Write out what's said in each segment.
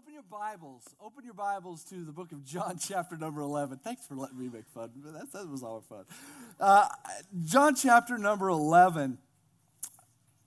open your Bibles. Open your Bibles to the book of John, chapter number 11. Thanks for letting me make fun. That, that was all fun. Uh, John, chapter number 11.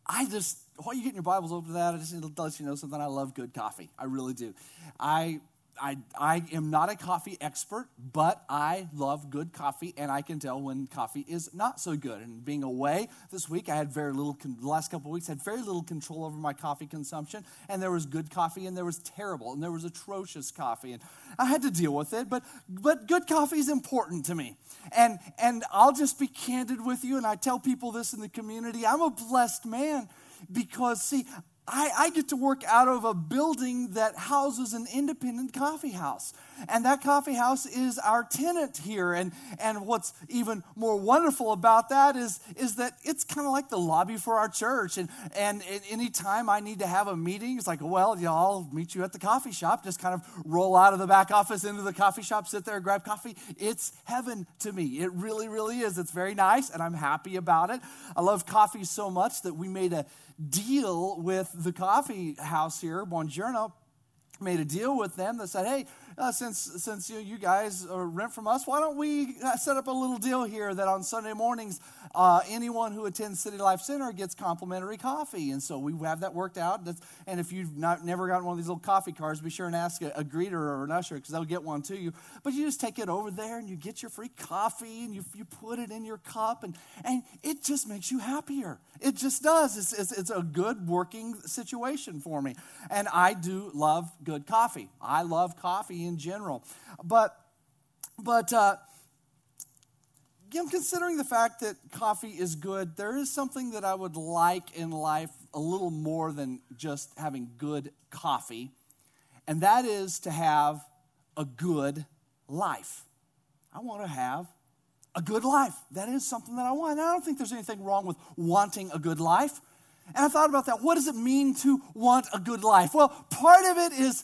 I just, while you getting your Bibles open to that, I just let you know something. I love good coffee. I really do. I I, I am not a coffee expert, but I love good coffee, and I can tell when coffee is not so good. And being away this week, I had very little, the last couple of weeks, had very little control over my coffee consumption. And there was good coffee, and there was terrible, and there was atrocious coffee. And I had to deal with it, but, but good coffee is important to me. And, and I'll just be candid with you, and I tell people this in the community I'm a blessed man because, see, I, I, get to work out of a building that houses an independent coffee house. And that coffee house is our tenant here. And, and what's even more wonderful about that is, is that it's kind of like the lobby for our church. And, and anytime I need to have a meeting, it's like, well, know, I'll meet you at the coffee shop. Just kind of roll out of the back office into the coffee shop, sit there, grab coffee. It's heaven to me. It really, really is. It's very nice, and I'm happy about it. I love coffee so much that we made a deal with the coffee house here, Buongiorno, made a deal with them that said, hey, uh, since since you, you guys rent from us, why don't we uh, set up a little deal here that on Sunday mornings, uh, anyone who attends City Life Center gets complimentary coffee, and so we have that worked out. That's, and if you've not never gotten one of these little coffee cards, be sure and ask a, a greeter or an usher because they'll get one to you. But you just take it over there and you get your free coffee and you you put it in your cup and and it just makes you happier. It just does. It's it's, it's a good working situation for me, and I do love good coffee. I love coffee in general. But, but, uh, considering the fact that coffee is good, there is something that I would like in life a little more than just having good coffee, and that is to have a good life. I want to have a good life. That is something that I want. And I don't think there's anything wrong with wanting a good life. And I thought about that. What does it mean to want a good life? Well, part of it is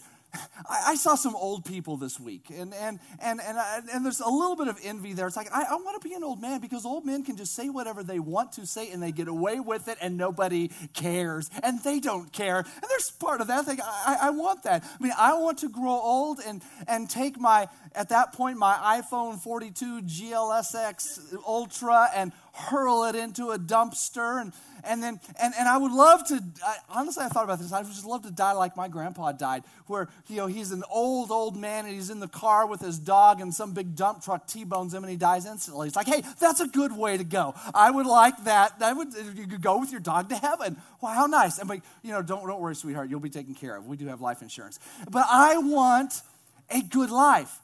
I, saw some old people this week, and, and, and, and, uh, and there's a little bit of envy there. It's like, I, I want to be an old man because old men can just say whatever they want to say and they get away with it and nobody cares. And they don't care. And there's part of that. thing. I, I want that. I mean, I want to grow old and, and take my, at that point, my iPhone 42 GLSX Ultra and hurl it into a dumpster and and then and, and i would love to I, honestly i thought about this. I would just love to die like my grandpa died where you know he's an old old man and he's in the car with his dog and some big dump truck t-bones him and he dies instantly. It's like hey that's a good way to go. I would like that. That would you could go with your dog to heaven. Wow how nice. And but you know don't don't worry sweetheart. You'll be taken care of. We do have life insurance. But i want a good life.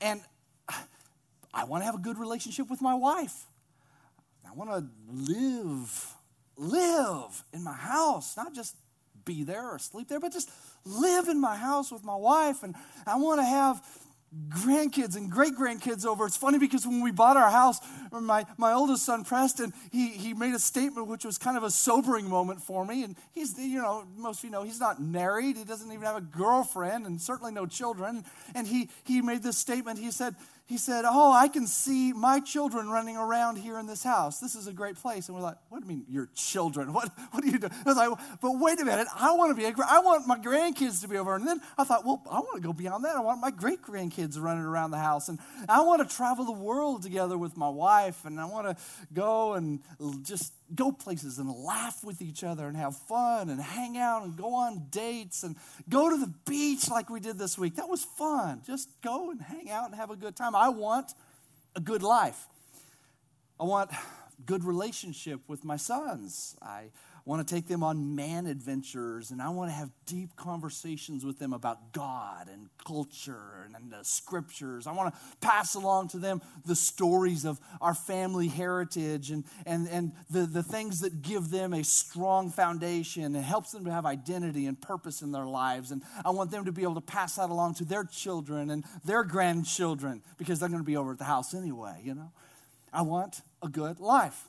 And i want to have a good relationship with my wife I want to live, live in my house, not just be there or sleep there, but just live in my house with my wife. And I want to have grandkids and great grandkids over. It's funny because when we bought our house, my, my oldest son, Preston, he, he made a statement which was kind of a sobering moment for me. And he's, you know, most of you know, he's not married. He doesn't even have a girlfriend and certainly no children. And he, he made this statement. He said, he said, Oh, I can see my children running around here in this house. This is a great place. And we're like, What do you mean, your children? What, what are you doing? I was like, But wait a minute. I want to be, a, I want my grandkids to be over. And then I thought, Well, I want to go beyond that. I want my great grandkids running around the house. And I want to travel the world together with my wife. And I want to go and just go places and laugh with each other and have fun and hang out and go on dates and go to the beach like we did this week. That was fun. Just go and hang out and have a good time. I want a good life. I want good relationship with my sons. I want to take them on man adventures, and I want to have deep conversations with them about God and culture and, the scriptures. I want to pass along to them the stories of our family heritage and, and, and the, the things that give them a strong foundation and helps them to have identity and purpose in their lives. And I want them to be able to pass that along to their children and their grandchildren because they're going to be over at the house anyway, you know. I want a good life.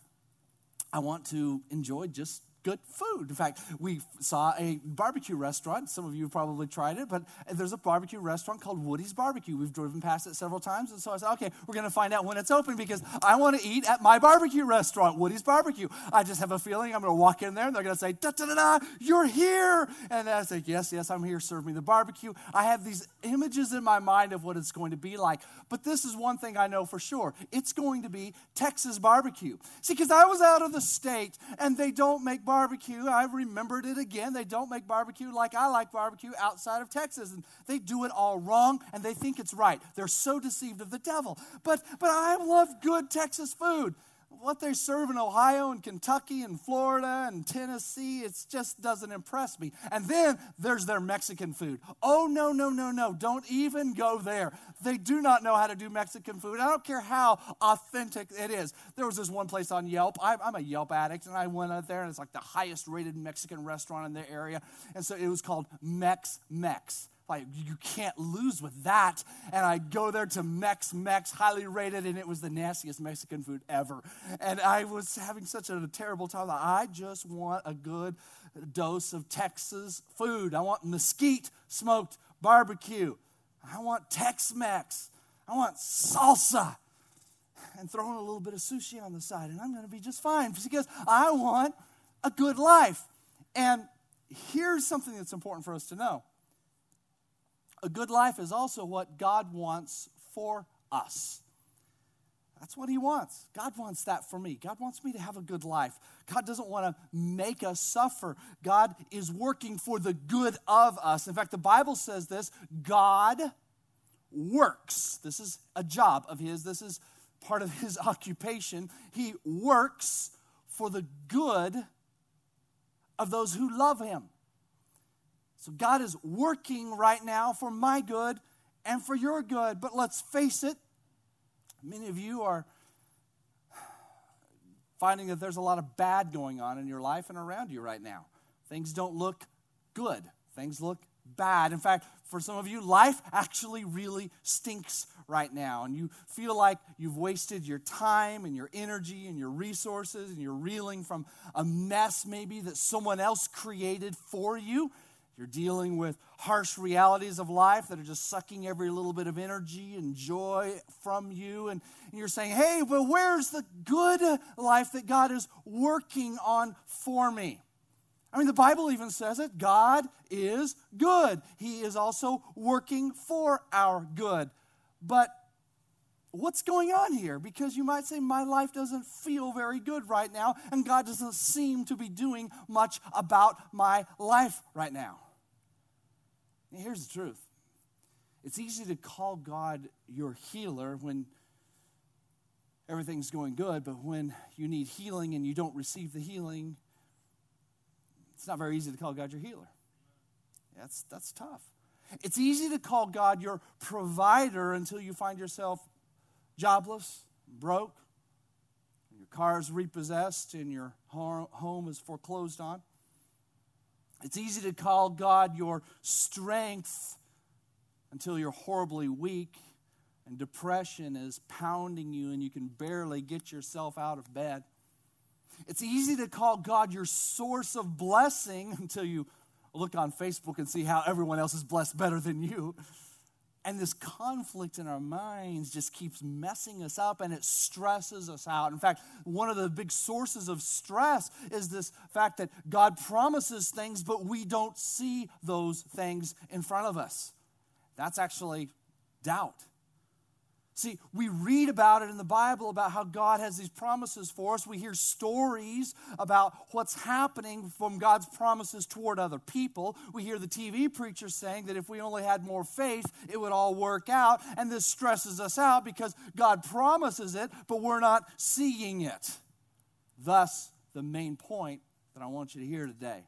I want to enjoy just good food. In fact, we saw a barbecue restaurant. Some of you probably tried it, but there's a barbecue restaurant called Woody's Barbecue. We've driven past it several times. And so I said, okay, we're going to find out when it's open because I want to eat at my barbecue restaurant, Woody's Barbecue. I just have a feeling I'm going to walk in there and they're going to say, da da da da, you're here. And I say, yes, yes, I'm here. Serve me the barbecue. I have these images in my mind of what it's going to be like. But this is one thing I know for sure it's going to be Texas barbecue. See, because I was out of the state and they don't make barbecue. I remembered it again. They don't make barbecue like I like barbecue outside of Texas. And they do it all wrong and they think it's right. They're so deceived of the devil. But, but I love good Texas food what they serve in Ohio and Kentucky and Florida and Tennessee, it just doesn't impress me. And then there's their Mexican food. Oh, no, no, no, no. Don't even go there. They do not know how to do Mexican food. I don't care how authentic it is. There was this one place on Yelp. I'm a Yelp addict, and I went out there, and it's like the highest rated Mexican restaurant in the area. And so it was called Mex Mex. Like, you can't lose with that. And I go there to Mex Mex, highly rated, and it was the nastiest Mexican food ever. And I was having such a terrible time. I just want a good dose of Texas food. I want mesquite smoked barbecue. I want Tex Mex. I want salsa. And throwing a little bit of sushi on the side, and I'm going to be just fine because I want a good life. And here's something that's important for us to know a good life is also what God wants for us. That's what He wants. God wants that for me. God wants me to have a good life. God doesn't want to make us suffer. God is working for the good of us. In fact, the Bible says this God works. This is a job of His, this is part of His occupation. He works for the good of those who love Him. So God is working right now for my good and for your good. But let's face it, many of you are finding that there's a lot of bad going on in your life and around you right now. Things don't look good, things look bad. In fact, for some of you, life actually really stinks right now. And you feel like you've wasted your time and your energy and your resources, and you're reeling from a mess maybe that someone else created for you. You're dealing with harsh realities of life that are just sucking every little bit of energy and joy from you. And you're saying, hey, well, where's the good life that God is working on for me? I mean, the Bible even says it God is good. He is also working for our good. But what's going on here? Because you might say, my life doesn't feel very good right now, and God doesn't seem to be doing much about my life right now. Here's the truth it's easy to call God your healer when everything's going good, but when you need healing and you don't receive the healing, it's not very easy to call God your healer. That's, that's tough. It's easy to call God your provider until you find yourself jobless, broke, your car is repossessed, and your home is foreclosed on. It's easy to call God your strength until you're horribly weak and depression is pounding you and you can barely get yourself out of bed. It's easy to call God your source of blessing until you look on Facebook and see how everyone else is blessed better than you. And this conflict in our minds just keeps messing us up and it stresses us out. In fact, one of the big sources of stress is this fact that God promises things, but we don't see those things in front of us. That's actually doubt. See, we read about it in the Bible about how God has these promises for us. We hear stories about what's happening from God's promises toward other people. We hear the TV preacher saying that if we only had more faith, it would all work out. And this stresses us out because God promises it, but we're not seeing it. Thus, the main point that I want you to hear today.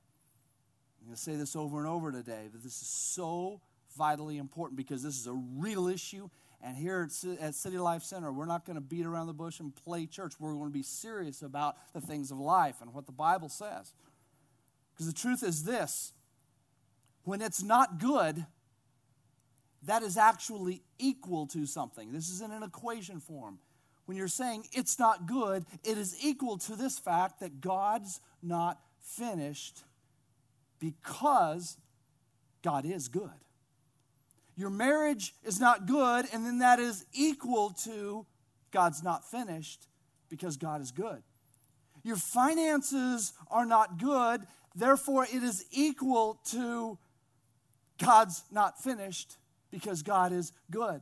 I'm going to say this over and over today that this is so vitally important because this is a real issue and here at City Life Center, we're not going to beat around the bush and play church. We're going to be serious about the things of life and what the Bible says. Because the truth is this when it's not good, that is actually equal to something. This is in an equation form. When you're saying it's not good, it is equal to this fact that God's not finished because God is good. Your marriage is not good, and then that is equal to God's not finished because God is good. Your finances are not good, therefore, it is equal to God's not finished because God is good.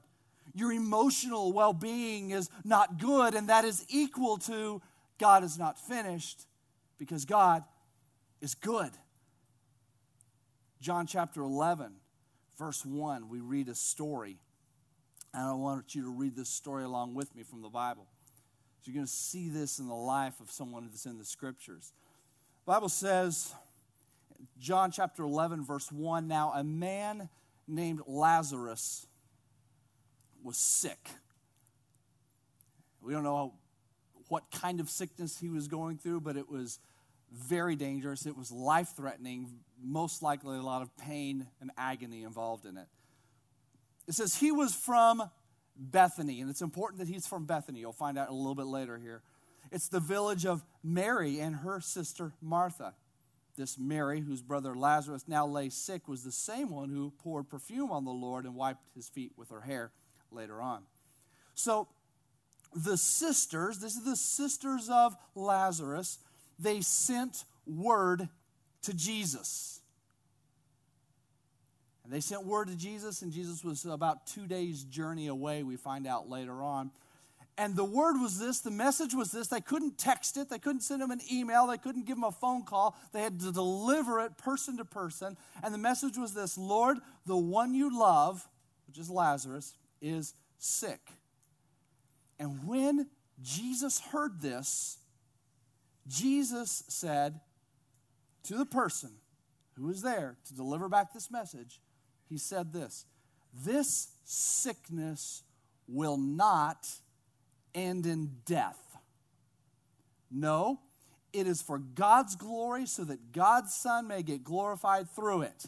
Your emotional well being is not good, and that is equal to God is not finished because God is good. John chapter 11, verse 1, we read a story. And I want you to read this story along with me from the Bible. So you're going to see this in the life of someone that's in the scriptures. The Bible says, John chapter 11, verse 1 Now a man named Lazarus was sick. We don't know what kind of sickness he was going through, but it was very dangerous. It was life threatening, most likely a lot of pain and agony involved in it. It says he was from Bethany, and it's important that he's from Bethany. You'll find out a little bit later here. It's the village of Mary and her sister Martha. This Mary, whose brother Lazarus now lay sick, was the same one who poured perfume on the Lord and wiped his feet with her hair later on. So, the sisters, this is the sisters of Lazarus, they sent word to Jesus. And they sent word to Jesus, and Jesus was about two days' journey away, we find out later on. And the word was this, the message was this. They couldn't text it, they couldn't send him an email, they couldn't give him a phone call. They had to deliver it person to person. And the message was this Lord, the one you love, which is Lazarus, is sick. And when Jesus heard this, Jesus said to the person who was there to deliver back this message, He said this This sickness will not end in death. No, it is for God's glory so that God's Son may get glorified through it.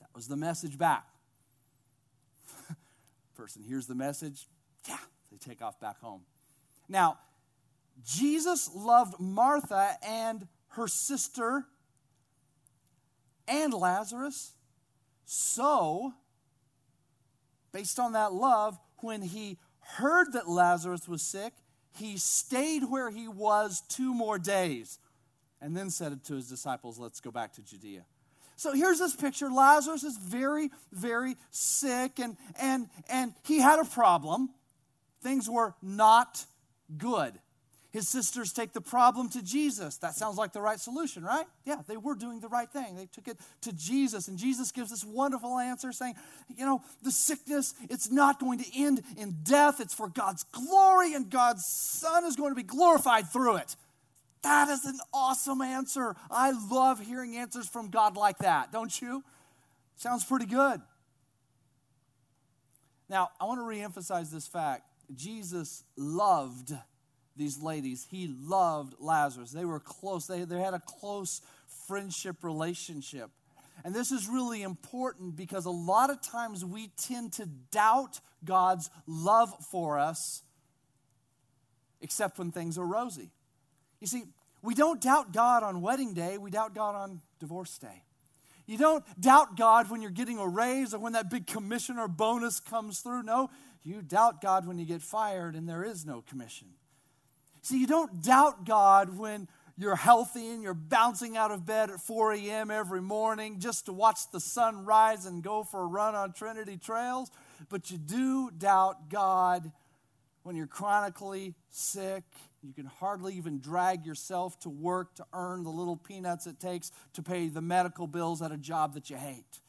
That was the message back. Person hears the message, yeah, they take off back home. Now, Jesus loved Martha and her sister and Lazarus. So, based on that love, when he heard that Lazarus was sick, he stayed where he was two more days and then said to his disciples, Let's go back to Judea. So here's this picture. Lazarus is very, very sick, and, and, and he had a problem. Things were not good. His sisters take the problem to Jesus. That sounds like the right solution, right? Yeah, they were doing the right thing. They took it to Jesus, and Jesus gives this wonderful answer saying, You know, the sickness, it's not going to end in death. It's for God's glory, and God's Son is going to be glorified through it. That is an awesome answer. I love hearing answers from God like that, don't you? Sounds pretty good. Now, I want to reemphasize this fact Jesus loved these ladies. He loved Lazarus. They were close, they, they had a close friendship relationship. And this is really important because a lot of times we tend to doubt God's love for us, except when things are rosy. You see, we don't doubt God on wedding day, we doubt God on divorce day. You don't doubt God when you're getting a raise or when that big commission or bonus comes through. No, you doubt God when you get fired and there is no commission. See, you don't doubt God when you're healthy and you're bouncing out of bed at 4 a.m. every morning just to watch the sun rise and go for a run on Trinity trails, but you do doubt God when you're chronically sick. You can hardly even drag yourself to work to earn the little peanuts it takes to pay the medical bills at a job that you hate.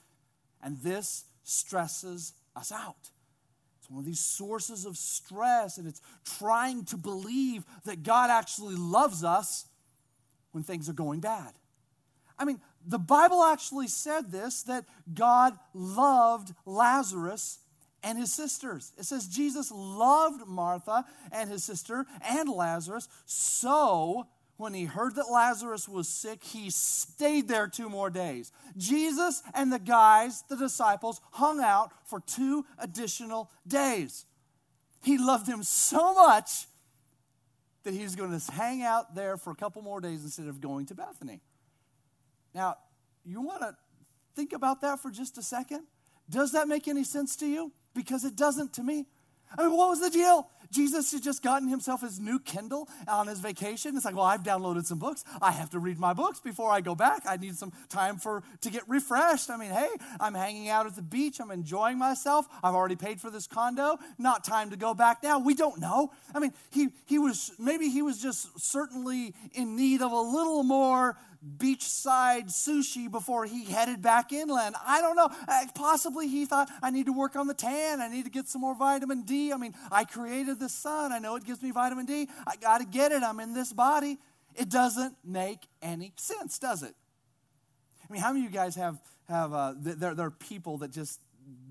And this stresses us out one of these sources of stress, and it's trying to believe that God actually loves us when things are going bad. I mean, the Bible actually said this that God loved Lazarus and his sisters. It says Jesus loved Martha and his sister and Lazarus so when he heard that Lazarus was sick, he stayed there two more days. Jesus and the guys, the disciples, hung out for two additional days. He loved him so much that he was going to hang out there for a couple more days instead of going to Bethany. Now, you want to think about that for just a second? Does that make any sense to you? Because it doesn't to me. I mean, what was the deal? Jesus had just gotten himself his new Kindle on his vacation. It's like, well, I've downloaded some books. I have to read my books before I go back. I need some time for to get refreshed. I mean, hey, I'm hanging out at the beach. I'm enjoying myself. I've already paid for this condo. Not time to go back now. We don't know. I mean, he he was maybe he was just certainly in need of a little more beachside sushi before he headed back inland. I don't know. Uh, possibly he thought, I need to work on the tan. I need to get some more vitamin D. I mean, I created the sun. I know it gives me vitamin D. I got to get it. I'm in this body. It doesn't make any sense, does it? I mean, how many of you guys have, have uh, there, there are people that just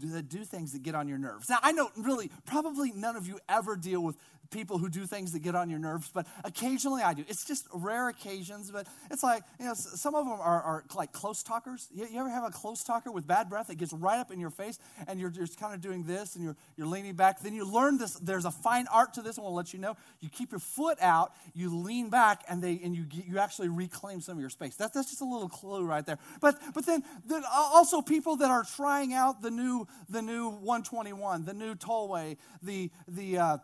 that do things that get on your nerves. Now, I know really, probably none of you ever deal with people who do things that get on your nerves, but occasionally I do. It's just rare occasions, but it's like, you know, some of them are, are like close talkers. You, you, ever have a close talker with bad breath that gets right up in your face and you're just kind of doing this and you're, you're leaning back? Then you learn this, there's a fine art to this, and we'll let you know. You keep your foot out, you lean back, and, they, and you, you actually reclaim some of your space. That, that's just a little clue right there. But, but then, then also people that are trying out the new, the new 121, the new tollway, the, the, uh,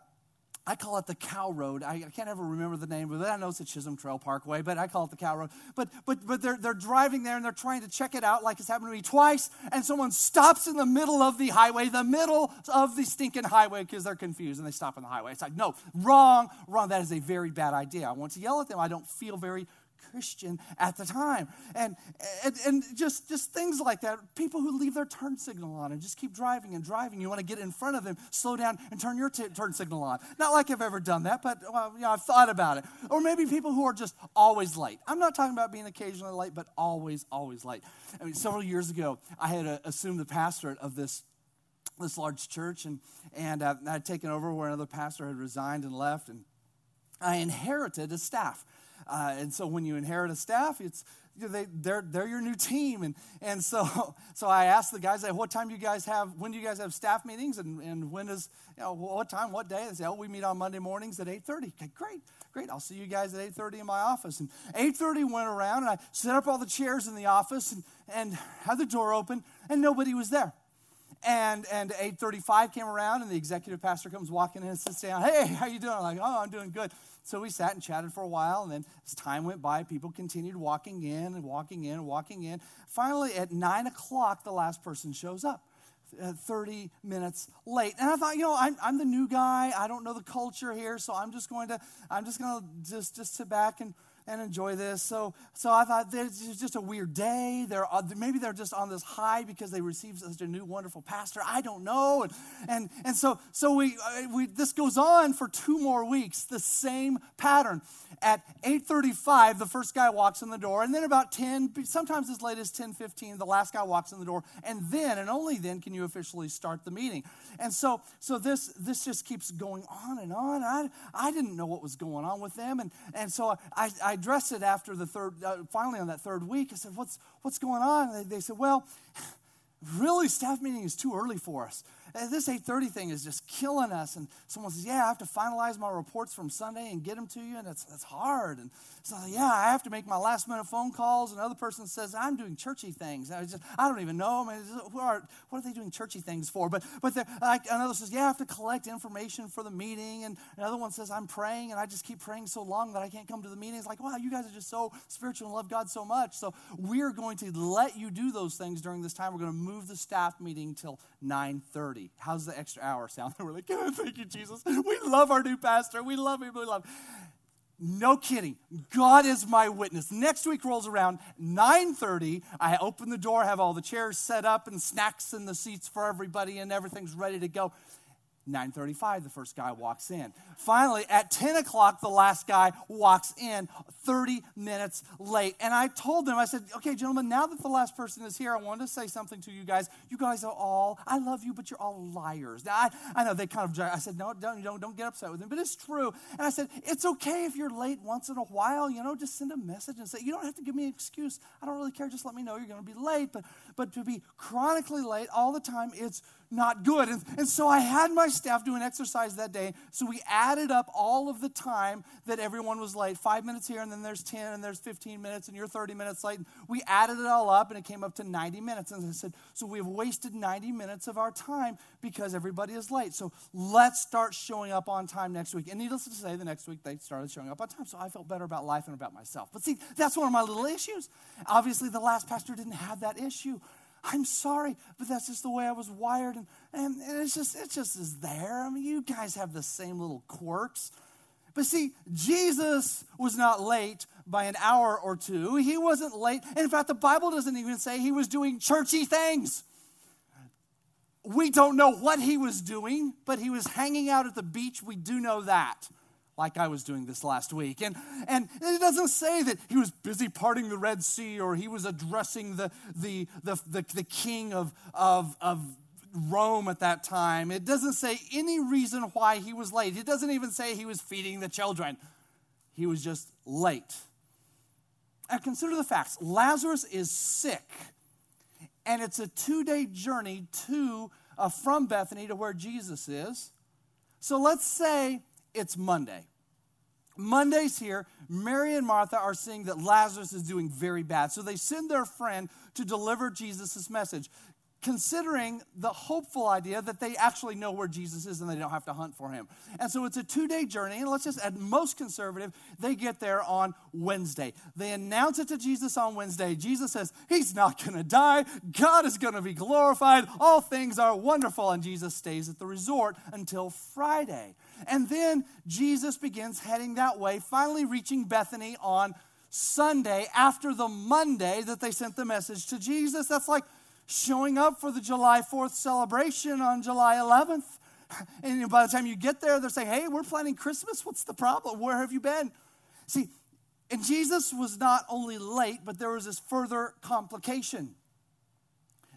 I call it the Cow Road. I, I, can't ever remember the name of it. I know it's the Chisholm Trail Parkway, but I call it the Cow Road. But but but they're they're driving there and they're trying to check it out, like it's happened to me twice. And someone stops in the middle of the highway, the middle of the stinking highway, because they're confused and they stop on the highway. It's like no, wrong, wrong. That is a very bad idea. I want to yell at them. I don't feel very Christian at the time. And, and, and just, just things like that. People who leave their turn signal on and just keep driving and driving. You want to get in front of them, slow down and turn your t- turn signal on. Not like I've ever done that, but well, you know, I've thought about it. Or maybe people who are just always late. I'm not talking about being occasionally late, but always, always late. I mean, several years ago, I had uh, assumed the pastorate of this this large church, and, and uh, I had taken over where another pastor had resigned and left, and I inherited a staff. Uh, and so when you inherit a staff, it's they, they're, they're your new team. And, and so, so I asked the guys, what time do you guys have, when do you guys have staff meetings? And, and when is, you know, what time, what day? They say, oh, we meet on Monday mornings at 8.30. Okay, great, great. I'll see you guys at 8.30 in my office. And 8.30 went around and I set up all the chairs in the office and, and had the door open and nobody was there. And, and 8.35 came around and the executive pastor comes walking in and sits down. Hey, how you doing? I'm like, oh, I'm doing good. So we sat and chatted for a while, and then as time went by, people continued walking in and walking in and walking in. Finally, at 9 o'clock, the last person shows up. Uh, 30 minutes late and i thought you know I'm, I'm the new guy i don't know the culture here so i'm just going to i'm just going to just just sit back and and enjoy this. So, so I thought this is just a weird day. They're maybe they're just on this high because they received such a new wonderful pastor. I don't know. And and and so so we uh, we this goes on for two more weeks. The same pattern. At 8:35, the first guy walks in the door, and then about 10, sometimes as late as 10:15, the last guy walks in the door, and then and only then can you officially start the meeting. And so so this this just keeps going on and on. I I didn't know what was going on with them, and and so I I addressed it after the third, uh, finally on that third week. I said, What's, what's going on? They, they, said, Well, really, staff meeting is too early for us. And this 8.30 thing is just killing us. And someone says, yeah, I have to finalize my reports from Sunday and get them to you, and it's, it's hard. And so, yeah, I have to make my last minute phone calls. Another person says, I'm doing churchy things. I, just, I don't even know. I mean, who are, what are they doing churchy things for? But, but another says, yeah, I have to collect information for the meeting. And another one says, I'm praying, and I just keep praying so long that I can't come to the meeting. It's like, wow, you guys are just so spiritual and love God so much. So we're going to let you do those things during this time. We're going to move the staff meeting till 9.30. How's the extra hour sound? We're like, oh, thank you, Jesus. We love our new pastor. We love him. We love him. No kidding. God is my witness. Next week rolls around, 9:30. I open the door, have all the chairs set up and snacks in the seats for everybody, and everything's ready to go. 9.35 the first guy walks in. Finally at 10 o'clock the last guy walks in 30 minutes late. And i told them i said okay gentlemen now that the last person is here i wanted to say something to you guys. You guys are all i love you but you're all liars. Now i, I know they kind of i said no don't, don't, don't get upset with me but it's true. And i said it's okay if you're late once in a while you know just send a message and say you don't have to give me an excuse. I don't really care. Just let me know you're going to be late. But but to be chronically late all the time it's not good. And, and so I had my staff do an exercise that day. So we added up all of the time that everyone was late five minutes here, and then there's 10, and there's 15 minutes, and you're 30 minutes late. We added it all up, and it came up to 90 minutes. And I said, So we have wasted 90 minutes of our time because everybody is late. So let's start showing up on time next week. And needless to say, the next week they started showing up on time. So I felt better about life and about myself. But see, that's one of my little issues. Obviously, the last pastor didn't have that issue. I'm sorry, but that's just the way I was wired. And, and, it's just, it just is there. I mean, you guys have the same little quirks. But see, Jesus was not late by an hour or two. He wasn't late. In fact, the Bible doesn't even say he was doing churchy things. We don't know what he was doing, but he was hanging out at the beach. We do know that like I was doing this last week. And, and it doesn't say that he was busy parting the Red Sea or he was addressing the, the, the, the, the king of, of, of Rome at that time. It doesn't say any reason why he was late. It doesn't even say he was feeding the children. He was just late. And consider the facts Lazarus is sick, and it's a two day journey to, uh, from Bethany to where Jesus is. So let's say it's Monday. Monday's here. Mary and Martha are seeing that Lazarus is doing very bad. So they send their friend to deliver Jesus' message considering the hopeful idea that they actually know where Jesus is and they don't have to hunt for him. And so it's a two day journey, and let's just, at most conservative, they get there on Wednesday. They announce it to Jesus on Wednesday. Jesus says, He's not going to die. God is going to be glorified. All things are wonderful. And Jesus stays at the resort until Friday. And then Jesus begins heading that way, finally reaching Bethany on Sunday after the Monday that they sent the message to Jesus. That's like showing up for the July 4th celebration on July 11th. And by the time you get there, they're saying, hey, we're planning Christmas. What's the problem? Where have you been? See, and Jesus was not only late, but there was this further complication.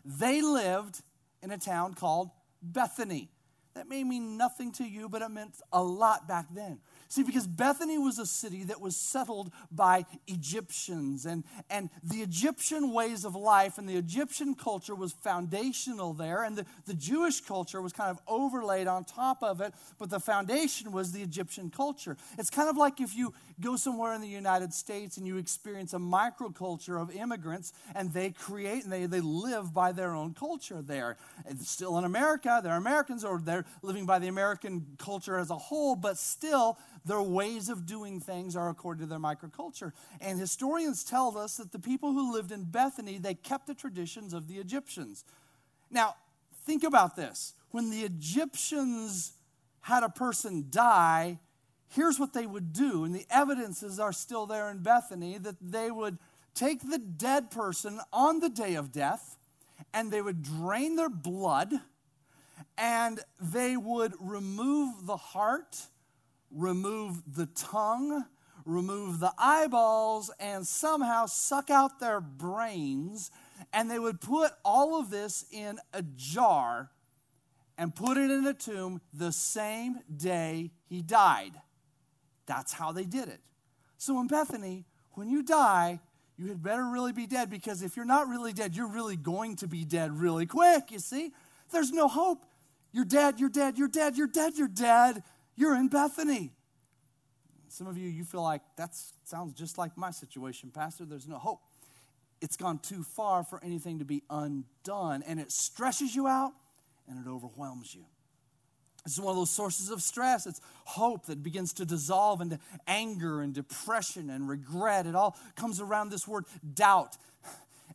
They lived in a town called Bethany. That may mean nothing to you, but it meant a lot back then. See, because Bethany was a city that was settled by Egyptians, and, and the Egyptian ways of life and the Egyptian culture was foundational there, and the, the Jewish culture was kind of overlaid on top of it, but the foundation was the Egyptian culture. It's kind of like if you go somewhere in the United States and you experience a microculture of immigrants, and they create and they, they live by their own culture there. It's still in America, they're Americans, or they're living by the American culture as a whole, but still, their ways of doing things are according to their microculture. And historians tell us that the people who lived in Bethany, they kept the traditions of the Egyptians. Now, think about this. When the Egyptians had a person die, here's what they would do, and the evidences are still there in Bethany that they would take the dead person on the day of death and they would drain their blood and they would remove the heart remove the tongue, remove the eyeballs, and somehow suck out their brains. And they would put all of this in a jar and put it in a tomb the same day he died. That's how they did it. So in Bethany, when you die, you had better really be dead because if you're not really dead, you're really going to be dead really quick, you see? There's no hope. You're dead, you're dead, you're dead, you're dead, you're dead. You're in Bethany. Some of you, you feel like that sounds just like my situation, Pastor. There's no hope. It's gone too far for anything to be undone, and it stresses you out and it overwhelms you. This is one of those sources of stress. It's hope that begins to dissolve into anger and depression and regret. It all comes around this word doubt.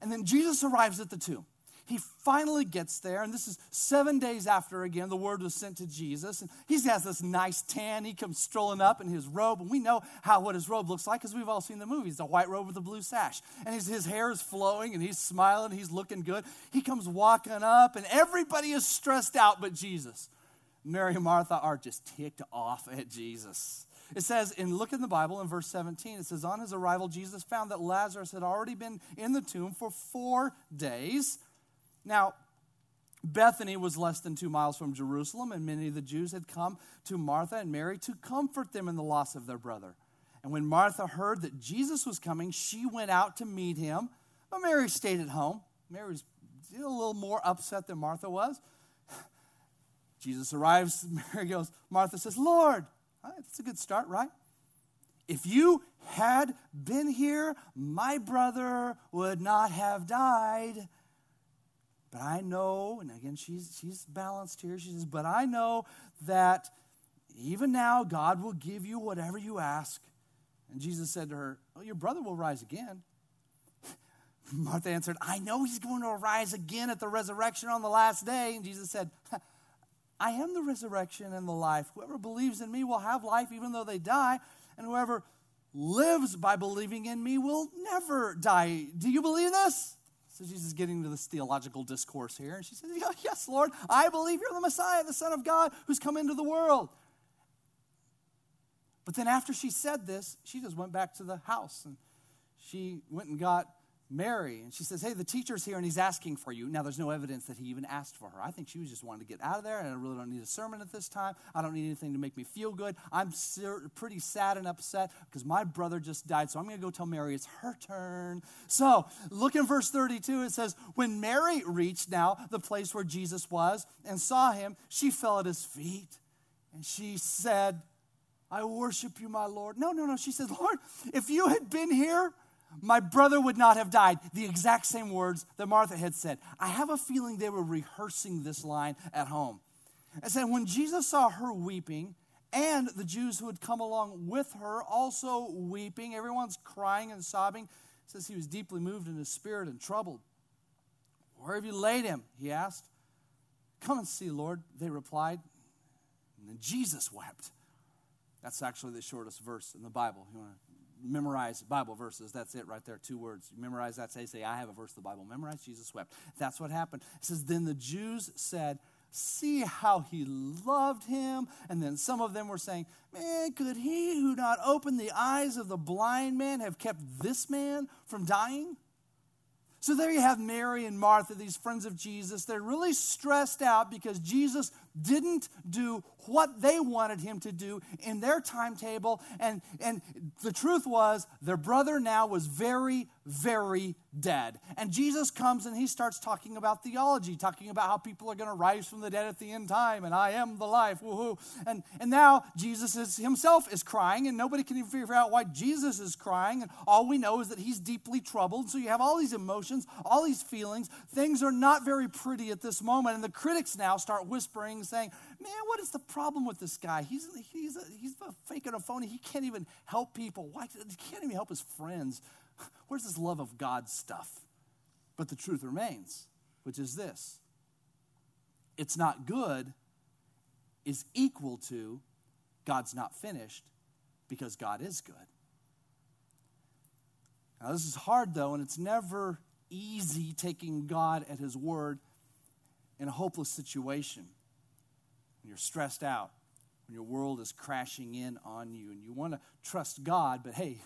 And then Jesus arrives at the tomb. He finally gets there, and this is seven days after again the word was sent to Jesus. And he has this nice tan. He comes strolling up in his robe, and we know how what his robe looks like because we've all seen the movies the white robe with the blue sash. And his, his hair is flowing, and he's smiling, he's looking good. He comes walking up, and everybody is stressed out but Jesus. Mary and Martha are just ticked off at Jesus. It says, in look in the Bible in verse 17, it says, On his arrival, Jesus found that Lazarus had already been in the tomb for four days. Now, Bethany was less than two miles from Jerusalem, and many of the Jews had come to Martha and Mary to comfort them in the loss of their brother. And when Martha heard that Jesus was coming, she went out to meet him, but Mary stayed at home. Mary was a little more upset than Martha was. Jesus arrives. Mary goes, Martha says, Lord, that's a good start, right? If you had been here, my brother would not have died. But I know, and again, she's, she's balanced here. She says, But I know that even now God will give you whatever you ask. And Jesus said to her, Well, your brother will rise again. Martha answered, I know he's going to rise again at the resurrection on the last day. And Jesus said, I am the resurrection and the life. Whoever believes in me will have life even though they die, and whoever lives by believing in me will never die. Do you believe this? So Jesus is getting to this theological discourse here. And she says, Yes, Lord, I believe you're the Messiah, the Son of God, who's come into the world. But then after she said this, she just went back to the house and she went and got Mary, and she says, Hey, the teacher's here and he's asking for you. Now, there's no evidence that he even asked for her. I think she was just wanting to get out of there, and I really don't need a sermon at this time. I don't need anything to make me feel good. I'm pretty sad and upset because my brother just died, so I'm going to go tell Mary it's her turn. So, look in verse 32. It says, When Mary reached now the place where Jesus was and saw him, she fell at his feet, and she said, I worship you, my Lord. No, no, no. She said, Lord, if you had been here, my brother would not have died. The exact same words that Martha had said. I have a feeling they were rehearsing this line at home. And said, when Jesus saw her weeping, and the Jews who had come along with her also weeping, everyone's crying and sobbing, says he was deeply moved in his spirit and troubled. Where have you laid him? He asked. Come and see, Lord, they replied. And then Jesus wept. That's actually the shortest verse in the Bible. You want to memorize Bible verses. That's it right there, two words. You memorize that, say, say, I have a verse of the Bible. Memorize, Jesus wept. That's what happened. It says, Then the Jews said, See how he loved him. And then some of them were saying, Man, could he who not opened the eyes of the blind man have kept this man from dying? So there you have Mary and Martha, these friends of Jesus. They're really stressed out because Jesus didn't do what they wanted him to do in their timetable. And, and the truth was, their brother now was very, very dead. And Jesus comes and he starts talking about theology, talking about how people are going to rise from the dead at the end time, and I am the life, woohoo. And, and now Jesus is, himself is crying, and nobody can even figure out why Jesus is crying. And all we know is that he's deeply troubled. So you have all these emotions, all these feelings. Things are not very pretty at this moment. And the critics now start whispering, saying, Man, what is the problem with this guy? He's, he's, a, he's a fake and a phony. He can't even help people. Why, he can't even help his friends. Where's this love of God stuff? But the truth remains, which is this it's not good is equal to God's not finished because God is good. Now, this is hard though, and it's never easy taking God at His word in a hopeless situation when you're stressed out, when your world is crashing in on you, and you want to trust God, but hey,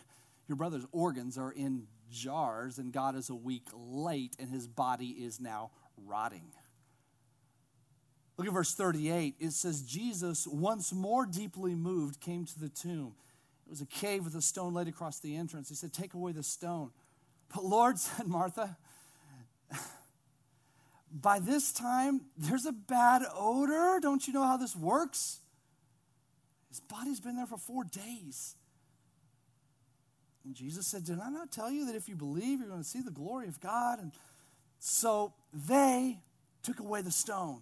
your brother's organs are in jars, and God is a week late, and his body is now rotting. Look at verse 38. It says, Jesus, once more deeply moved, came to the tomb. It was a cave with a stone laid across the entrance. He said, Take away the stone. But Lord, said Martha, by this time, there's a bad odor. Don't you know how this works? His body's been there for four days. And Jesus said, Did I not tell you that if you believe, you're going to see the glory of God? And so they took away the stone.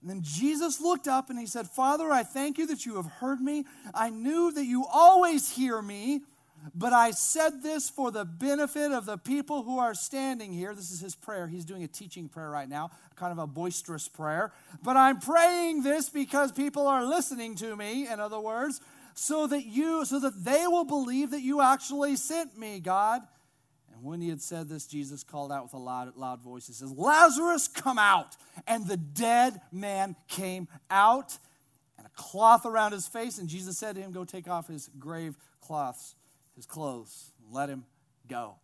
And then Jesus looked up and he said, Father, I thank you that you have heard me. I knew that you always hear me. But I said this for the benefit of the people who are standing here. This is his prayer. He's doing a teaching prayer right now, kind of a boisterous prayer. But I'm praying this because people are listening to me, in other words, so that you so that they will believe that you actually sent me, God. And when he had said this, Jesus called out with a loud, loud voice. He says, Lazarus, come out. And the dead man came out, and a cloth around his face. And Jesus said to him, Go take off his grave cloths his clothes, let him go.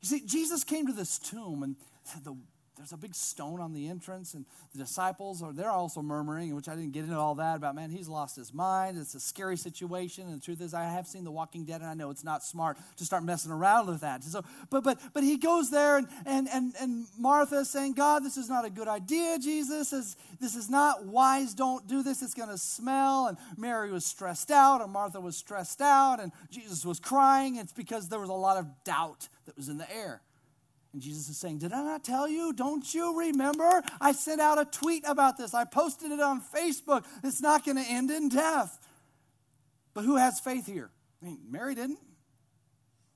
You see, Jesus came to this tomb, and the there's a big stone on the entrance, and the disciples are they're also murmuring, which I didn't get into all that about. Man, he's lost his mind. It's a scary situation, and the truth is, I have seen The Walking Dead, and I know it's not smart to start messing around with that. So, but but but he goes there, and and and, and Martha is saying, God, this is not a good idea. Jesus is this is not wise. Don't do this. It's going to smell. And Mary was stressed out, and Martha was stressed out, and Jesus was crying. It's because there was a lot of doubt that was in the air. And Jesus is saying, Did I not tell you? Don't you remember? I sent out a tweet about this. I posted it on Facebook. It's not going to end in death. But who has faith here? I mean, Mary didn't.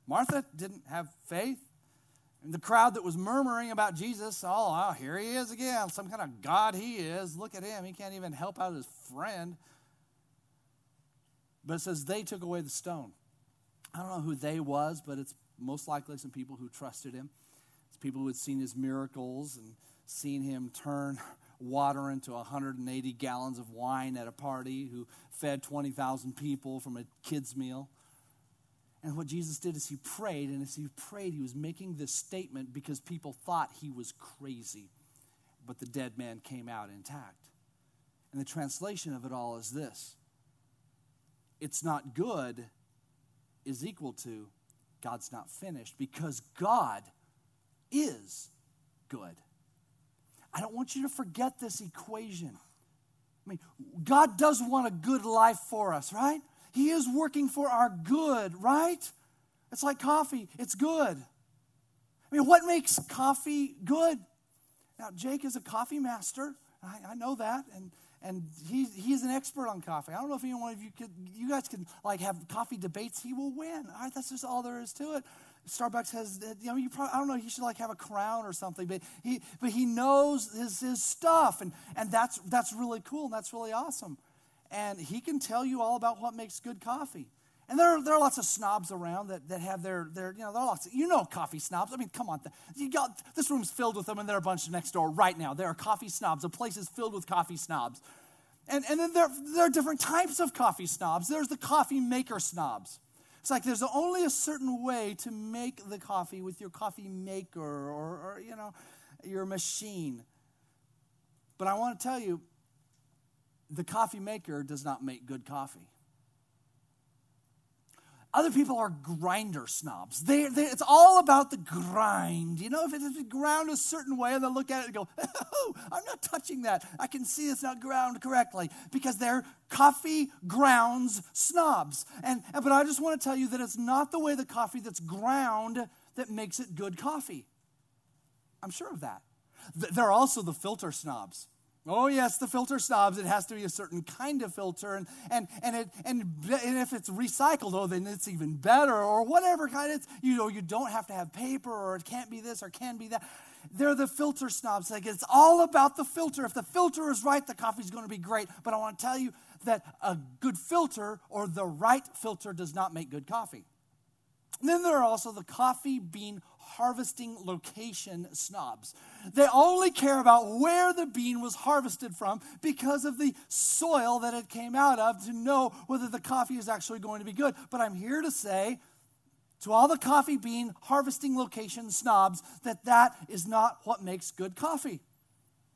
Martha didn't have faith. And the crowd that was murmuring about Jesus, oh, oh, here he is again. Some kind of God he is. Look at him. He can't even help out his friend. But it says they took away the stone. I don't know who they was, but it's most likely some people who trusted him people who had seen his miracles and seen him turn water into 180 gallons of wine at a party, who fed 20,000 people from a kid's meal. And what Jesus did is he prayed, and as he prayed, he was making this statement because people thought he was crazy. But the dead man came out intact. And the translation of it all is this it's not good is equal to God's not finished because God is good. I don't want you to forget this equation. I mean, God does want a good life for us, right? He is working for our good, right? It's like coffee, it's good. I mean, what makes coffee good? Now, Jake is a coffee master. I, I know that. And and he's, he's an expert on coffee. I don't know if any one of you could, you guys can like have coffee debates. He will win. All right, that's just all there is to it. Starbucks has, uh, you know, you probably, I don't know, he should like have a crown or something, but he, but he knows his, his stuff, and, and that's, that's really cool, and that's really awesome. And he can tell you all about what makes good coffee. And there are, there are lots of snobs around that, that have their, their, you know, there are lots of, you know coffee snobs. I mean, come on. You got, this room's filled with them, and there are a bunch next door right now. There are coffee snobs. The place is filled with coffee snobs. And, and then there, there are different types of coffee snobs. There's the coffee maker snobs. It's like there's only a certain way to make the coffee with your coffee maker or, or you know, your machine. But I want to tell you, the coffee maker does not make good coffee. Other people are grinder snobs. They, they, it's all about the grind. You know, if it's ground a certain way, and they look at it and go, oh, I'm not touching that. I can see it's not ground correctly because they're coffee grounds snobs. And, and But I just want to tell you that it's not the way the coffee that's ground that makes it good coffee. I'm sure of that. There are also the filter snobs. Oh, yes, the filter snobs. It has to be a certain kind of filter. And, and, and, it, and, and if it's recycled, oh, then it's even better, or whatever kind It's, you know, you don't have to have paper, or it can't be this, or can be that. They're the filter snobs. Like it's all about the filter. If the filter is right, the coffee's going to be great. But I want to tell you that a good filter or the right filter does not make good coffee. And then there are also the coffee bean harvesting location snobs. They only care about where the bean was harvested from because of the soil that it came out of to know whether the coffee is actually going to be good. But I'm here to say to all the coffee bean harvesting location snobs that that is not what makes good coffee.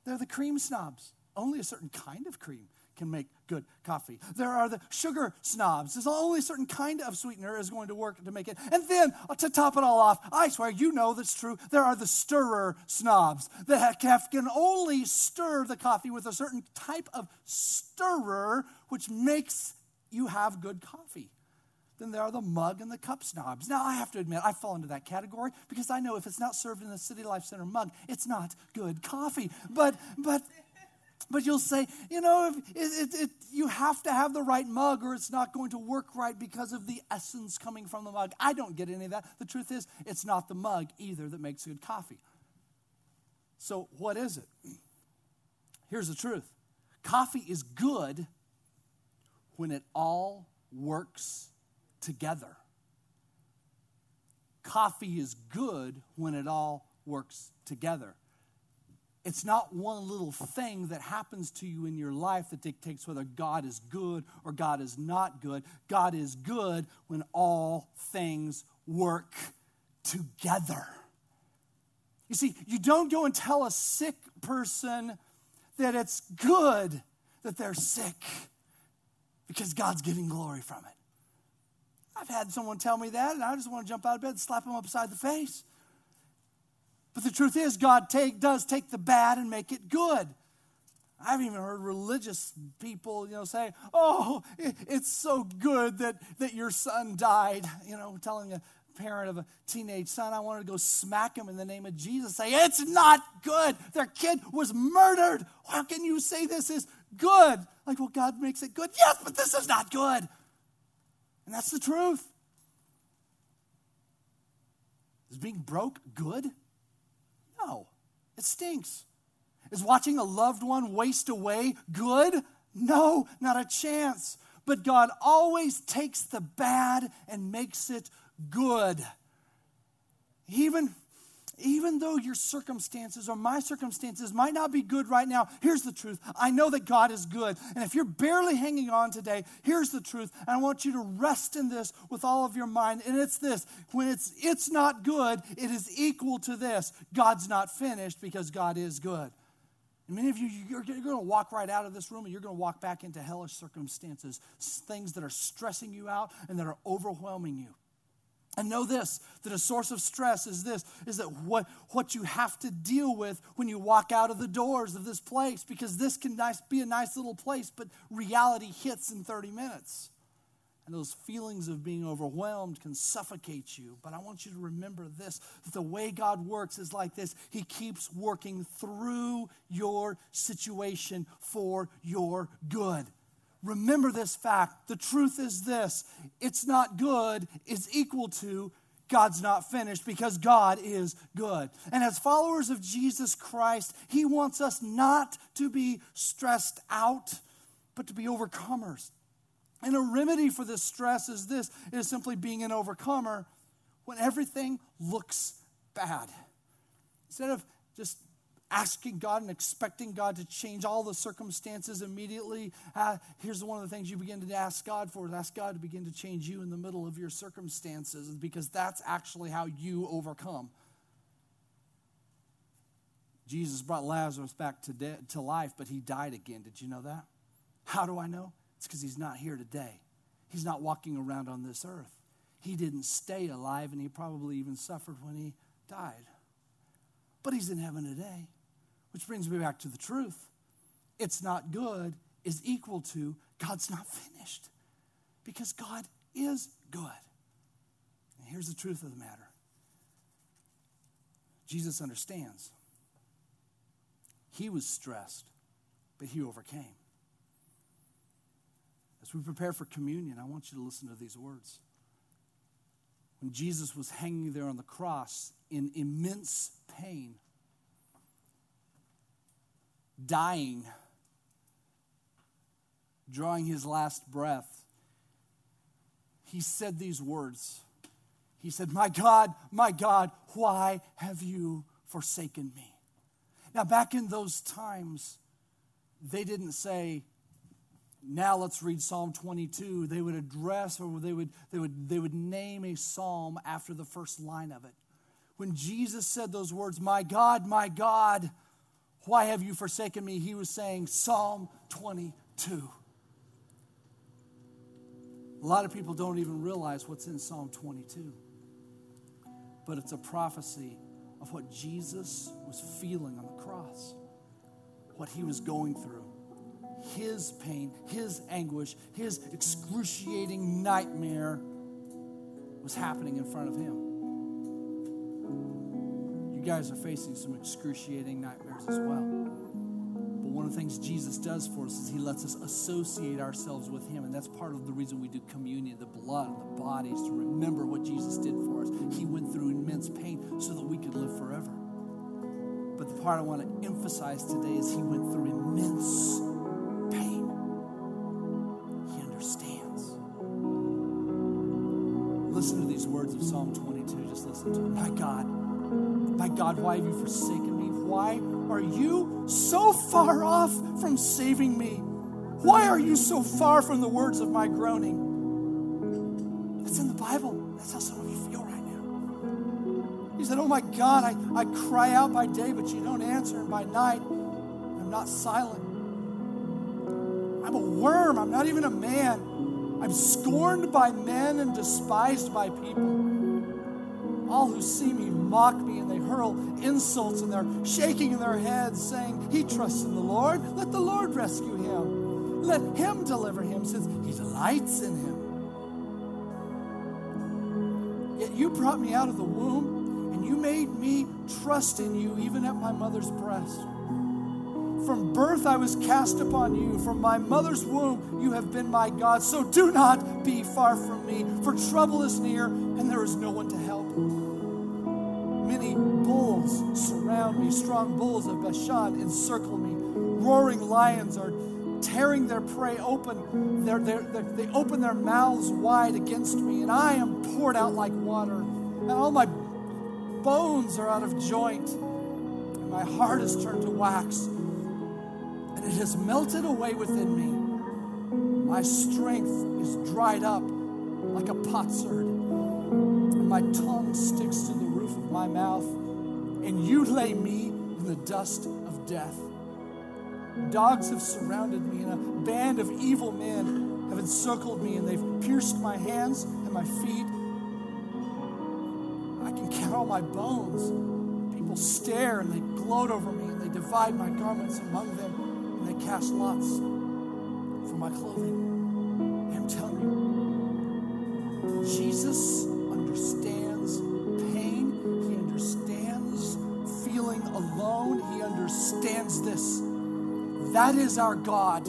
They're the cream snobs. Only a certain kind of cream can make good coffee. There are the sugar snobs. There's only a certain kind of sweetener is going to work to make it. And then uh, to top it all off, I swear you know that's true. There are the stirrer snobs that can only stir the coffee with a certain type of stirrer, which makes you have good coffee. Then there are the mug and the cup snobs. Now, I have to admit, I fall into that category because I know if it's not served in a City Life Center mug, it's not good coffee. But, but, but you'll say, you know, it, it, it, you have to have the right mug or it's not going to work right because of the essence coming from the mug. I don't get any of that. The truth is, it's not the mug either that makes good coffee. So, what is it? Here's the truth coffee is good when it all works together. Coffee is good when it all works together. It's not one little thing that happens to you in your life that dictates whether God is good or God is not good. God is good when all things work together. You see, you don't go and tell a sick person that it's good that they're sick because God's getting glory from it. I've had someone tell me that, and I just want to jump out of bed and slap them upside the face. But the truth is, God take, does take the bad and make it good. I've even heard religious people, you know, say, "Oh, it's so good that that your son died." You know, telling a parent of a teenage son, "I wanted to go smack him in the name of Jesus." Say, "It's not good. Their kid was murdered. How can you say this is good?" Like, well, God makes it good. Yes, but this is not good. And that's the truth. Is being broke good? No, it stinks. Is watching a loved one waste away good? No, not a chance. But God always takes the bad and makes it good. Even even though your circumstances or my circumstances might not be good right now, here's the truth. I know that God is good. And if you're barely hanging on today, here's the truth. And I want you to rest in this with all of your mind. And it's this when it's, it's not good, it is equal to this God's not finished because God is good. And many of you, you're, you're going to walk right out of this room and you're going to walk back into hellish circumstances, things that are stressing you out and that are overwhelming you. And know this that a source of stress is this is that what, what you have to deal with when you walk out of the doors of this place, because this can nice, be a nice little place, but reality hits in 30 minutes. And those feelings of being overwhelmed can suffocate you. But I want you to remember this that the way God works is like this He keeps working through your situation for your good. Remember this fact. The truth is this it's not good is equal to God's not finished because God is good. And as followers of Jesus Christ, He wants us not to be stressed out, but to be overcomers. And a remedy for this stress is this is simply being an overcomer when everything looks bad. Instead of just asking God and expecting God to change all the circumstances immediately, uh, here's one of the things you begin to ask God for is ask God to begin to change you in the middle of your circumstances because that's actually how you overcome. Jesus brought Lazarus back to, de- to life, but he died again. Did you know that? How do I know? It's because he's not here today. He's not walking around on this earth. He didn't stay alive, and he probably even suffered when he died. But he's in heaven today. Which brings me back to the truth. It's not good is equal to God's not finished because God is good. And here's the truth of the matter Jesus understands. He was stressed, but he overcame. As we prepare for communion, I want you to listen to these words. When Jesus was hanging there on the cross in immense pain, dying, drawing his last breath, he said these words. He said, My God, my God, why have you forsaken me? Now, back in those times, they didn't say, now let's read Psalm 22. They would address or they would, they would, they would name a psalm after the first line of it. When Jesus said those words, My God, my God, why have you forsaken me? He was saying Psalm 22. A lot of people don't even realize what's in Psalm 22, but it's a prophecy of what Jesus was feeling on the cross, what he was going through, his pain, his anguish, his excruciating nightmare was happening in front of him you guys are facing some excruciating nightmares as well. But one of the things Jesus does for us is he lets us associate ourselves with him. And that's part of the reason we do communion, the blood and the bodies, to remember what Jesus did for us. He went through immense pain so that we could live forever. But the part I want to emphasize today is he went through immense God, why have you forsaken me? Why are you so far off from saving me? Why are you so far from the words of my groaning? That's in the Bible. That's how some of you feel right now. He said, Oh my God, I, I cry out by day, but you don't answer, and by night, I'm not silent. I'm a worm, I'm not even a man. I'm scorned by men and despised by people. All who see me mock me and they hurl insults and they're shaking their heads, saying, He trusts in the Lord. Let the Lord rescue him. Let him deliver him, since he delights in him. Yet you brought me out of the womb and you made me trust in you even at my mother's breast. From birth I was cast upon you. From my mother's womb you have been my God. So do not be far from me, for trouble is near and there is no one to help. Many bulls surround me, strong bulls of Bashan encircle me. Roaring lions are tearing their prey open. They're, they're, they're, they open their mouths wide against me, and I am poured out like water. And all my bones are out of joint, and my heart is turned to wax, and it has melted away within me. My strength is dried up like a potsherd, and my tongue sticks to the roof of my mouth, and you lay me in the dust of death. Dogs have surrounded me, and a band of evil men have encircled me, and they've pierced my hands and my feet. I can count all my bones. People stare and they gloat over me, and they divide my garments among them, and they cast lots for my clothing. I'm telling you, Jesus understands this. That is our God.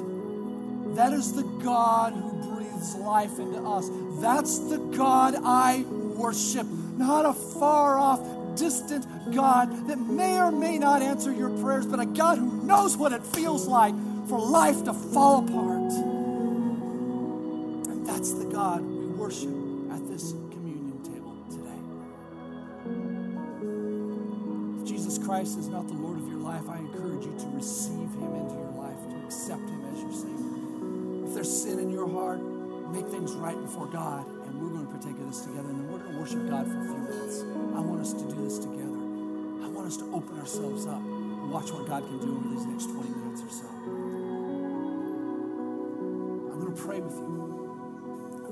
That is the God who breathes life into us. That's the God I worship, not a far off, distant God that may or may not answer your prayers, but a God who knows what it feels like for life to fall apart. And that's the God we worship at this communion table today. If Jesus Christ is not the Lord life, I encourage you to receive him into your life, to accept him as your Savior. If there's sin in your heart, make things right before God. And we're going to partake of this together, and then we're going to worship God for a few minutes. I want us to do this together. I want us to open ourselves up and watch what God can do over these next 20 minutes or so. I'm going to pray with you.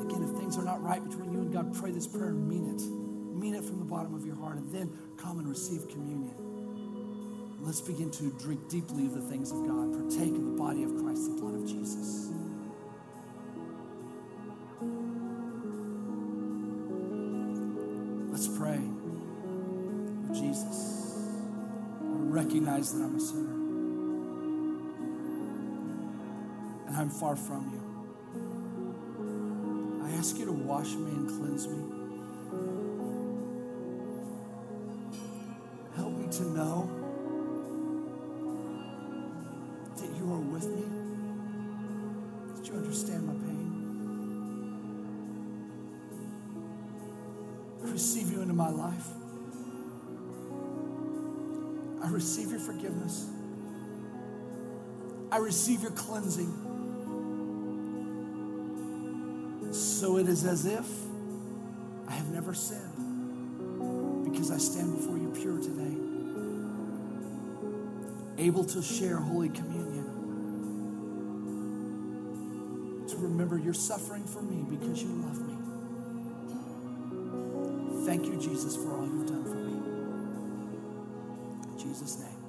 Again, if things are not right between you and God, pray this prayer and mean it. Mean it from the bottom of your heart, and then come and receive communion. Let's begin to drink deeply of the things of God, partake of the body of Christ, the blood of Jesus. Let's pray. Jesus, I recognize that I'm a sinner. And I'm far from you. I ask you to wash me and cleanse me. Is as if I have never sinned because I stand before you pure today, able to share Holy Communion, to remember your suffering for me because you love me. Thank you, Jesus, for all you've done for me. In Jesus' name.